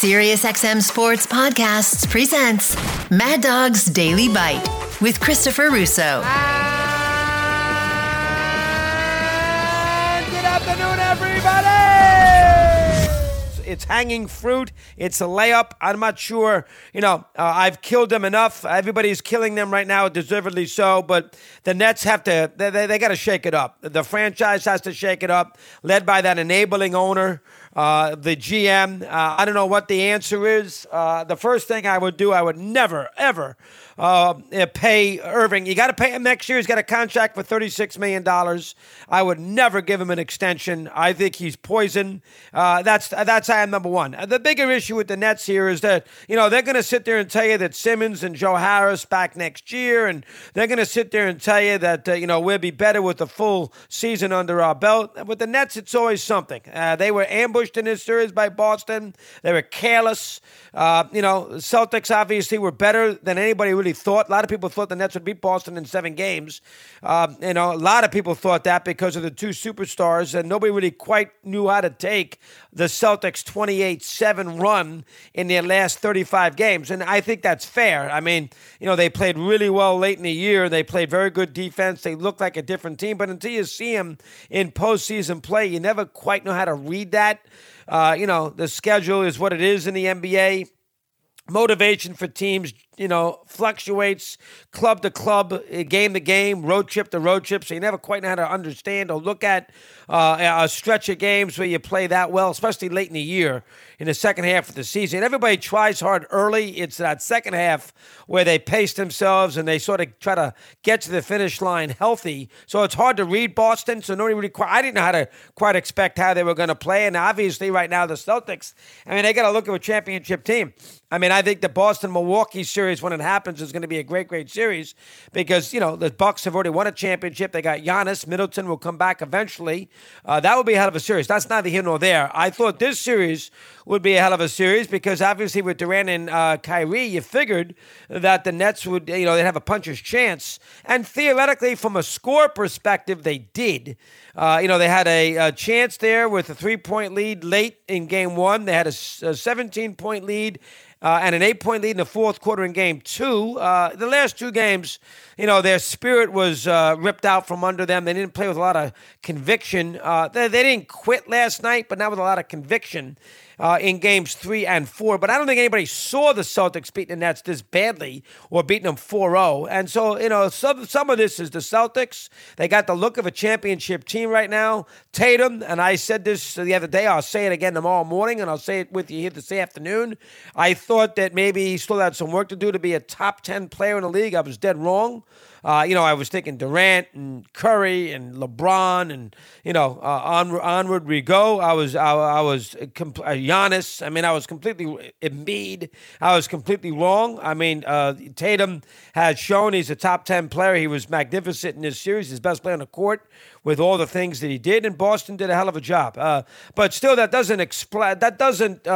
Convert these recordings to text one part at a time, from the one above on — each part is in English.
SiriusXM Sports Podcasts presents Mad Dog's Daily Bite with Christopher Russo. And good afternoon, everybody. It's hanging fruit. It's a layup. I'm not sure. You know, uh, I've killed them enough. Everybody's killing them right now, deservedly so. But the Nets have to. They, they, they got to shake it up. The franchise has to shake it up, led by that enabling owner. Uh, the GM. Uh, I don't know what the answer is. Uh, the first thing I would do, I would never, ever uh, pay Irving. You got to pay him next year. He's got a contract for $36 million. I would never give him an extension. I think he's poison. Uh, that's that's item number one. The bigger issue with the Nets here is that, you know, they're going to sit there and tell you that Simmons and Joe Harris back next year, and they're going to sit there and tell you that, you know, we'll be better with the full season under our belt. With the Nets, it's always something. They were ambushed in this series by Boston. They were careless. Uh, you know, Celtics obviously were better than anybody really thought. A lot of people thought the Nets would beat Boston in seven games. Uh, you know, a lot of people thought that because of the two superstars, and nobody really quite knew how to take the Celtics 28 7 run in their last 35 games. And I think that's fair. I mean, you know, they played really well late in the year. They played very good defense. They looked like a different team. But until you see them in postseason play, you never quite know how to read that. Uh, you know, the schedule is what it is in the NBA. Motivation for teams you know, fluctuates club to club, eh, game to game, road trip to road trip. So you never quite know how to understand or look at uh, a stretch of games where you play that well, especially late in the year, in the second half of the season. Everybody tries hard early. It's that second half where they pace themselves and they sort of try to get to the finish line healthy. So it's hard to read Boston. So nobody really I didn't know how to quite expect how they were going to play. And obviously, right now, the Celtics, I mean, they got to look at a championship team. I mean, I think the Boston Milwaukee series when it happens is going to be a great, great series because you know the Bucks have already won a championship. They got Giannis. Middleton will come back eventually. Uh, that would be hell of a series. That's neither here nor there. I thought this series would be a hell of a series because obviously with Durant and uh, Kyrie, you figured that the Nets would, you know, they'd have a puncher's chance. And theoretically, from a score perspective, they did. Uh, you know, they had a, a, chance there with a three point lead late in game one. They had a, a 17 point lead uh, and an eight point lead in the fourth quarter in game two. Uh, the last two games, you know, their spirit was uh, ripped out from under them. They didn't play with a lot of conviction. Uh, they, they, didn't quit last night, but not with a lot of conviction uh, in games three and four. But I don't think anybody saw the Celtics beating the Nets this badly or beating them 4 0. And so, you know, some, some of this is the Celtics. They got the look of a championship team right now. Tatum, and I said this the other day, I'll say it again tomorrow morning, and I'll say it with you here this afternoon. I thought that maybe he still had some work to do to be a top 10 player in the league. I was dead wrong. Uh, you know, I was thinking Durant and Curry and LeBron and you know uh, on, onward we go. I was I, I was comp- uh, Giannis. I mean, I was completely Embiid. I was completely wrong. I mean, uh, Tatum has shown he's a top ten player. He was magnificent in this series. His best player on the court with all the things that he did, and Boston did a hell of a job. Uh, but still, that doesn't expl- that doesn't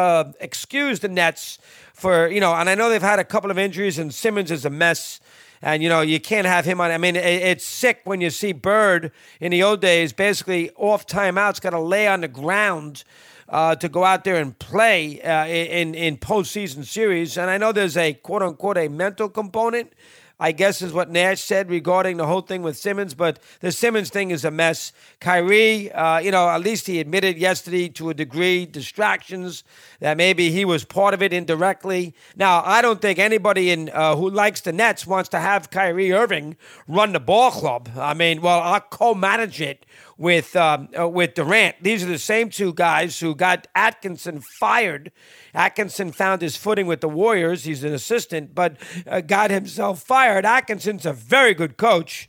excuse the Nets for you know. And I know they've had a couple of injuries, and Simmons is a mess. And, you know, you can't have him on. I mean, it's sick when you see Bird in the old days basically off timeouts, got to lay on the ground. Uh, to go out there and play uh, in in postseason series, and I know there's a quote unquote a mental component I guess is what Nash said regarding the whole thing with Simmons. But the Simmons thing is a mess. Kyrie, uh, you know, at least he admitted yesterday to a degree distractions that maybe he was part of it indirectly. Now, I don't think anybody in uh, who likes the Nets wants to have Kyrie Irving run the ball club. I mean, well, I'll co-manage it with um, uh, with Durant. These are the same two guys who got Atkinson fired. Atkinson found his footing with the Warriors. He's an assistant, but uh, got himself fired. Atkinson's a very good coach.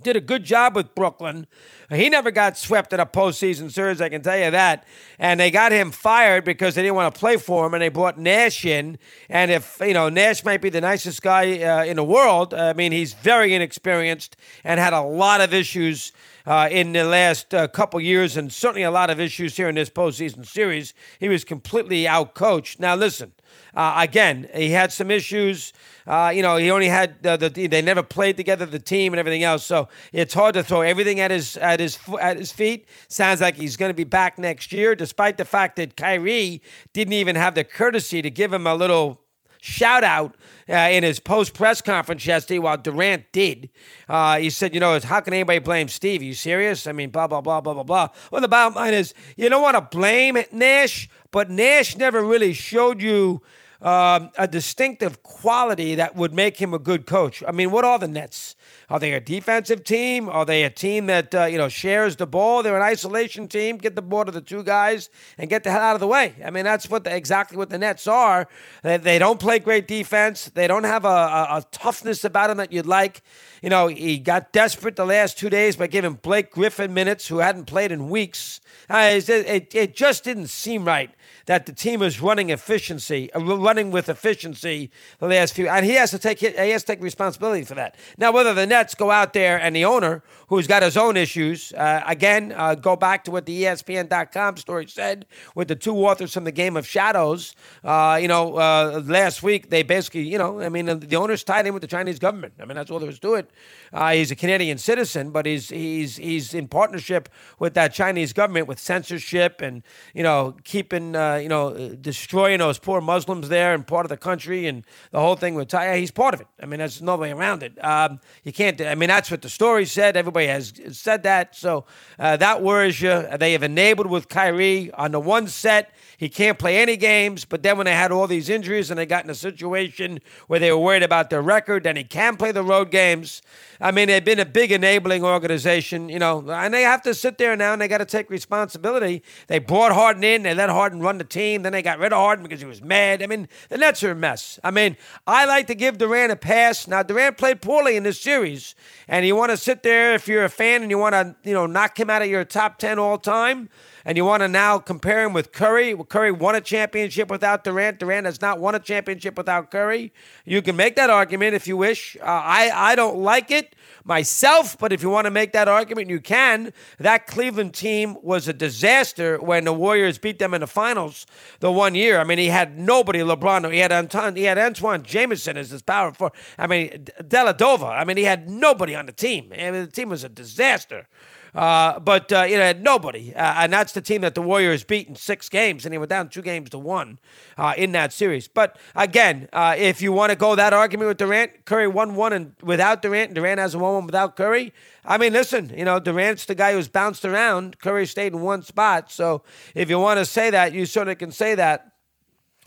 Did a good job with Brooklyn. He never got swept in a postseason series, I can tell you that. And they got him fired because they didn't want to play for him, and they brought Nash in. And if, you know, Nash might be the nicest guy uh, in the world, I mean, he's very inexperienced and had a lot of issues uh, in the last uh, couple years, and certainly a lot of issues here in this postseason series. He was completely outcoached. Now, listen, uh, again, he had some issues. Uh, you know, he only had the, the, they never played together, the team and everything else. So it's hard to throw everything at his at his at his feet. Sounds like he's going to be back next year, despite the fact that Kyrie didn't even have the courtesy to give him a little shout out uh, in his post press conference yesterday while Durant did. Uh, he said, you know, how can anybody blame Steve? Are you serious? I mean, blah, blah, blah, blah, blah, blah. Well, the bottom line is you don't want to blame Nash, but Nash never really showed you um, a distinctive quality that would make him a good coach. I mean, what are the Nets? Are they a defensive team? Are they a team that uh, you know shares the ball? They're an isolation team. Get the ball to the two guys and get the hell out of the way. I mean, that's what the, exactly what the Nets are. They, they don't play great defense. They don't have a, a, a toughness about them that you'd like. You know, he got desperate the last two days by giving Blake Griffin minutes, who hadn't played in weeks. Uh, it, it, it just didn't seem right that the team is running efficiency, uh, running with efficiency the last few, and he has to take he has to take responsibility for that. Now, whether the Nets go out there and the owner, who's got his own issues, uh, again, uh, go back to what the ESPN.com story said with the two authors from the Game of Shadows. Uh, you know, uh, last week they basically, you know, I mean, the owner's tied in with the Chinese government. I mean, that's all there is to it. Uh, he's a Canadian citizen, but he's he's he's in partnership with that Chinese government with censorship and you know keeping you know, destroying those poor Muslims there and part of the country and the whole thing with Ty. He's part of it. I mean, there's no way around it. Um, you can't. I mean, that's what the story said. Everybody has said that. So uh, that worries you. They have enabled with Kyrie on the one set. He can't play any games. But then when they had all these injuries and they got in a situation where they were worried about their record, then he can play the road games. I mean, they've been a big enabling organization, you know, and they have to sit there now and they got to take responsibility. They brought Harden in, they let Harden run the team, then they got rid of Harden because he was mad. I mean, the Nets are a mess. I mean, I like to give Durant a pass. Now, Durant played poorly in this series, and you want to sit there if you're a fan and you want to, you know, knock him out of your top 10 all time and you want to now compare him with Curry. Curry won a championship without Durant. Durant has not won a championship without Curry. You can make that argument if you wish. Uh, I I don't like it myself, but if you want to make that argument, you can. That Cleveland team was a disaster when the Warriors beat them in the finals the one year. I mean, he had nobody. LeBron. He had Anton. He had Antawn Jamison as his power forward. I mean, Dellavedova. I mean, he had nobody on the team. I mean, the team was a disaster. Uh, but uh, you know, nobody, uh, and that's the team that the Warriors beat in six games, and they were down two games to one uh, in that series. But again, uh, if you want to go that argument with Durant, Curry won one and without Durant, Durant has won one without Curry. I mean, listen, you know, Durant's the guy who's bounced around. Curry stayed in one spot. So if you want to say that, you certainly can say that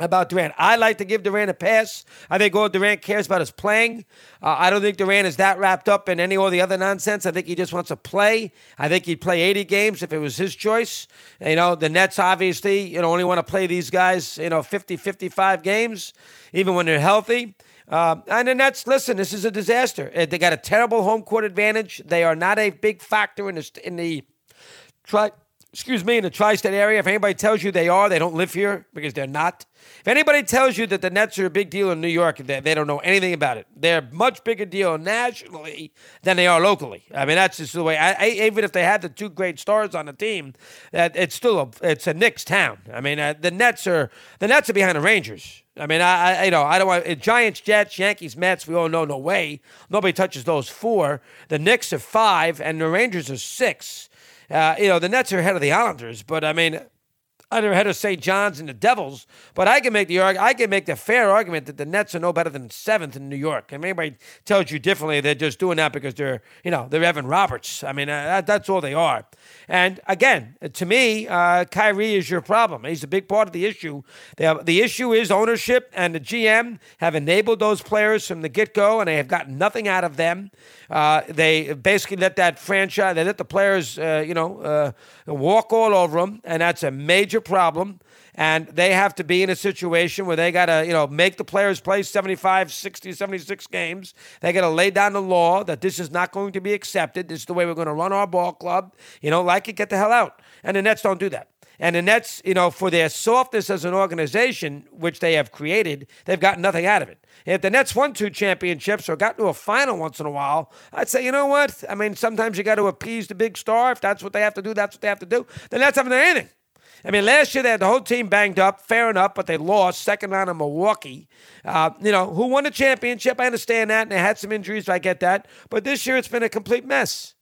about Durant. I like to give Durant a pass. I think all Durant cares about is playing. Uh, I don't think Durant is that wrapped up in any of the other nonsense. I think he just wants to play. I think he'd play 80 games if it was his choice. You know, the Nets obviously, you know, only want to play these guys, you know, 50, 55 games, even when they're healthy. Uh, and the Nets, listen, this is a disaster. Uh, they got a terrible home court advantage. They are not a big factor in the in the try excuse me, in the tri state area. If anybody tells you they are, they don't live here because they're not. If anybody tells you that the Nets are a big deal in New York, they, they don't know anything about it. They're much bigger deal nationally than they are locally. I mean, that's just the way. I, I, even if they had the two great stars on the team, it's still a it's a Knicks town. I mean, uh, the Nets are the Nets are behind the Rangers. I mean, I, I you know I don't want uh, Giants, Jets, Yankees, Mets. We all know no way. Nobody touches those four. The Knicks are five, and the Rangers are six. Uh, you know, the Nets are ahead of the Islanders, but I mean, under head of St. John's and the Devils. But I can make the I can make the fair argument that the Nets are no better than seventh in New York. And anybody tells you differently, they're just doing that because they're you know they're Evan Roberts. I mean uh, that, that's all they are. And again, to me, uh, Kyrie is your problem. He's a big part of the issue. Have, the issue is ownership, and the GM have enabled those players from the get go, and they have gotten nothing out of them. Uh, they basically let that franchise, they let the players, uh, you know, uh, walk all over them, and that's a major problem. And they have to be in a situation where they got to, you know, make the players play 75, 60, 76 games. They got to lay down the law that this is not going to be accepted. This is the way we're going to run our ball club. You know, like it, get the hell out. And the Nets don't do that. And the Nets, you know, for their softness as an organization, which they have created, they've gotten nothing out of it. If the Nets won two championships or got to a final once in a while, I'd say, you know what? I mean, sometimes you got to appease the big star. If that's what they have to do, that's what they have to do. The Nets haven't done anything. I mean, last year they had the whole team banged up, fair enough, but they lost second round of Milwaukee. Uh, you know, who won the championship? I understand that, and they had some injuries. I get that, but this year it's been a complete mess.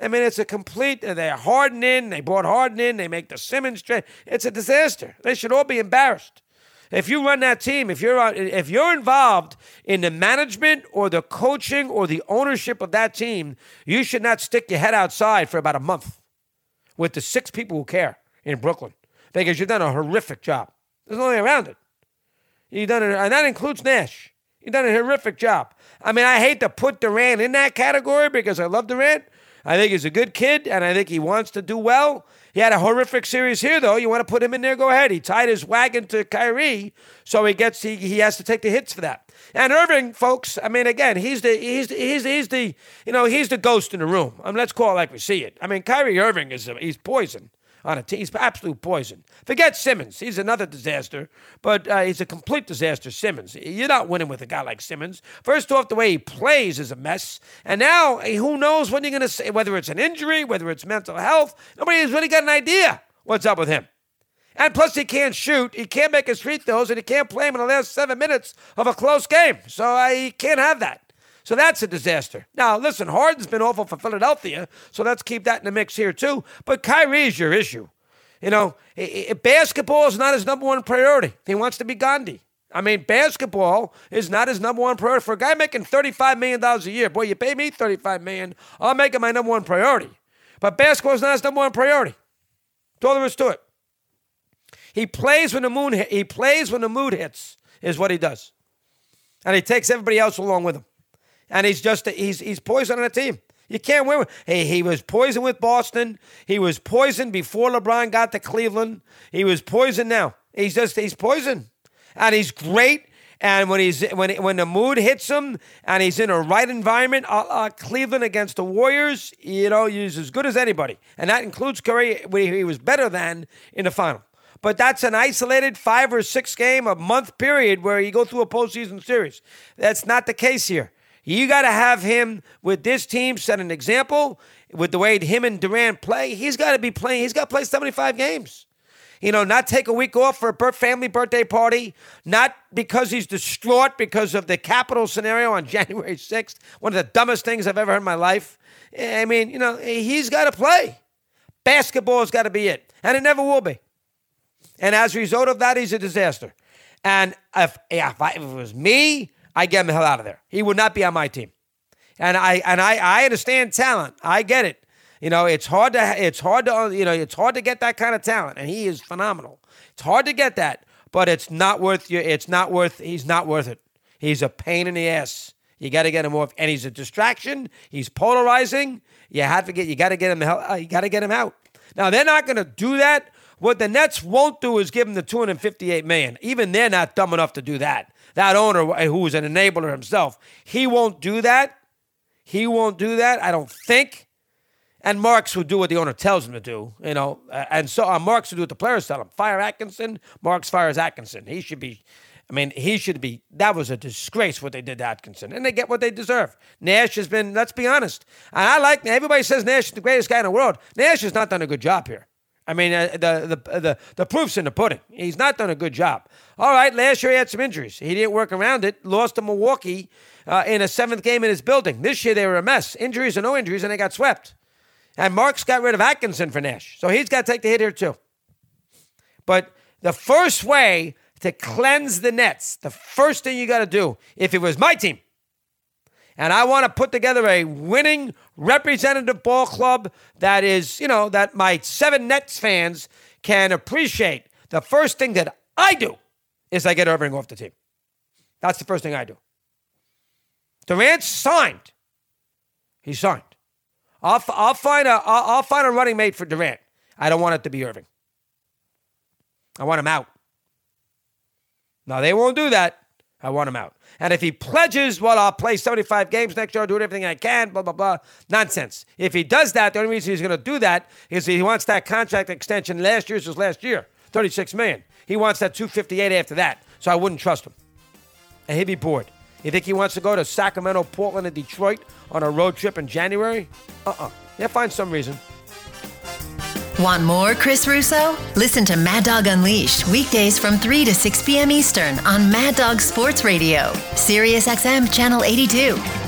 I mean, it's a complete. They're Harden in. They brought Harden in. They make the Simmons trade. It's a disaster. They should all be embarrassed. If you run that team, if you're if you're involved in the management or the coaching or the ownership of that team, you should not stick your head outside for about a month with the six people who care in Brooklyn because you've done a horrific job. There's no way around it. You've done it, and that includes Nash. You've done a horrific job. I mean, I hate to put Durant in that category because I love Durant, I think he's a good kid, and I think he wants to do well. He had a horrific series here, though. You want to put him in there? Go ahead. He tied his wagon to Kyrie, so he gets he, he has to take the hits for that. And Irving, folks, I mean, again, he's the he's the, he's the, he's the you know he's the ghost in the room. I mean, let's call it like we see it. I mean, Kyrie Irving is he's poison on a team. He's absolute poison. Forget Simmons. He's another disaster, but uh, he's a complete disaster, Simmons. You're not winning with a guy like Simmons. First off, the way he plays is a mess. And now, eh, who knows when you're going to say, whether it's an injury, whether it's mental health. Nobody has really got an idea what's up with him. And plus, he can't shoot, he can't make his free throws, and he can't play him in the last seven minutes of a close game. So I uh, can't have that. So that's a disaster. Now, listen, Harden's been awful for Philadelphia, so let's keep that in the mix here too. But Kyrie is your issue. You know, basketball is not his number one priority. He wants to be Gandhi. I mean, basketball is not his number one priority. For a guy making $35 million a year, boy, you pay me 35 million, I'll make it my number one priority. But basketball is not his number one priority. That's all there is to it. He plays when the moon he plays when the mood hits, is what he does. And he takes everybody else along with him and he's just he's he's poison on the team. You can't win. Hey, he was poisoned with Boston. He was poisoned before LeBron got to Cleveland. He was poisoned now. He's just he's poisoned, and he's great. And when he's when when the mood hits him and he's in a right environment, uh, uh, Cleveland against the Warriors, you know, he's as good as anybody, and that includes Curry. He was better than in the final. But that's an isolated five or six game, a month period where you go through a postseason series. That's not the case here. You got to have him with this team set an example with the way him and Durant play. He's got to be playing. He's got to play 75 games. You know, not take a week off for a family birthday party, not because he's distraught because of the Capitol scenario on January 6th, one of the dumbest things I've ever heard in my life. Eh, I mean, you know, he's got to play. Basketball's got to be it, and it never will be. And as a result of that, he's a disaster. And if, if, I, if it was me, I get him the hell out of there. He would not be on my team. And I and I, I understand talent. I get it. You know, it's hard to it's hard to you know it's hard to get that kind of talent, and he is phenomenal. It's hard to get that, but it's not worth you. It's not worth. He's not worth it. He's a pain in the ass. You got to get him off, and he's a distraction. He's polarizing. You have to get. You got to get him. Uh, you got to get him out. Now they're not going to do that. What the Nets won't do is give him the 258 million. Even they're not dumb enough to do that that owner who is an enabler himself, he won't do that. He won't do that. I don't think. And Marks would do what the owner tells him to do, you know. And so uh, Marks would do what the players tell him. Fire Atkinson. Marks fires Atkinson. He should be. I mean, he should be. That was a disgrace what they did to Atkinson, and they get what they deserve. Nash has been. Let's be honest. And I like. Everybody says Nash is the greatest guy in the world. Nash has not done a good job here. I mean, uh, the, the the the proof's in the pudding. He's not done a good job. All right, last year he had some injuries. He didn't work around it. Lost to Milwaukee uh, in a seventh game in his building. This year they were a mess. Injuries or no injuries, and they got swept. And Marks got rid of Atkinson for Nash, so he's got to take the hit here too. But the first way to cleanse the Nets, the first thing you got to do, if it was my team, and I want to put together a winning representative ball club that is, you know, that my seven Nets fans can appreciate. The first thing that I do is I get Irving off the team. That's the first thing I do. Durant signed. He signed. I'll, I'll find a I'll, I'll find a running mate for Durant. I don't want it to be Irving. I want him out. Now they won't do that. I want him out. And if he pledges, well, I'll play 75 games next year, I'll do everything I can, blah, blah, blah. Nonsense. If he does that, the only reason he's going to do that is he wants that contract extension. Last year's was last year, 36 million. He wants that 258 after that. So I wouldn't trust him. And he'd be bored. You think he wants to go to Sacramento, Portland, and Detroit on a road trip in January? Uh-uh. Yeah, find some reason. Want more Chris Russo? Listen to Mad Dog Unleashed weekdays from 3 to 6 p.m. Eastern on Mad Dog Sports Radio, Sirius XM Channel 82.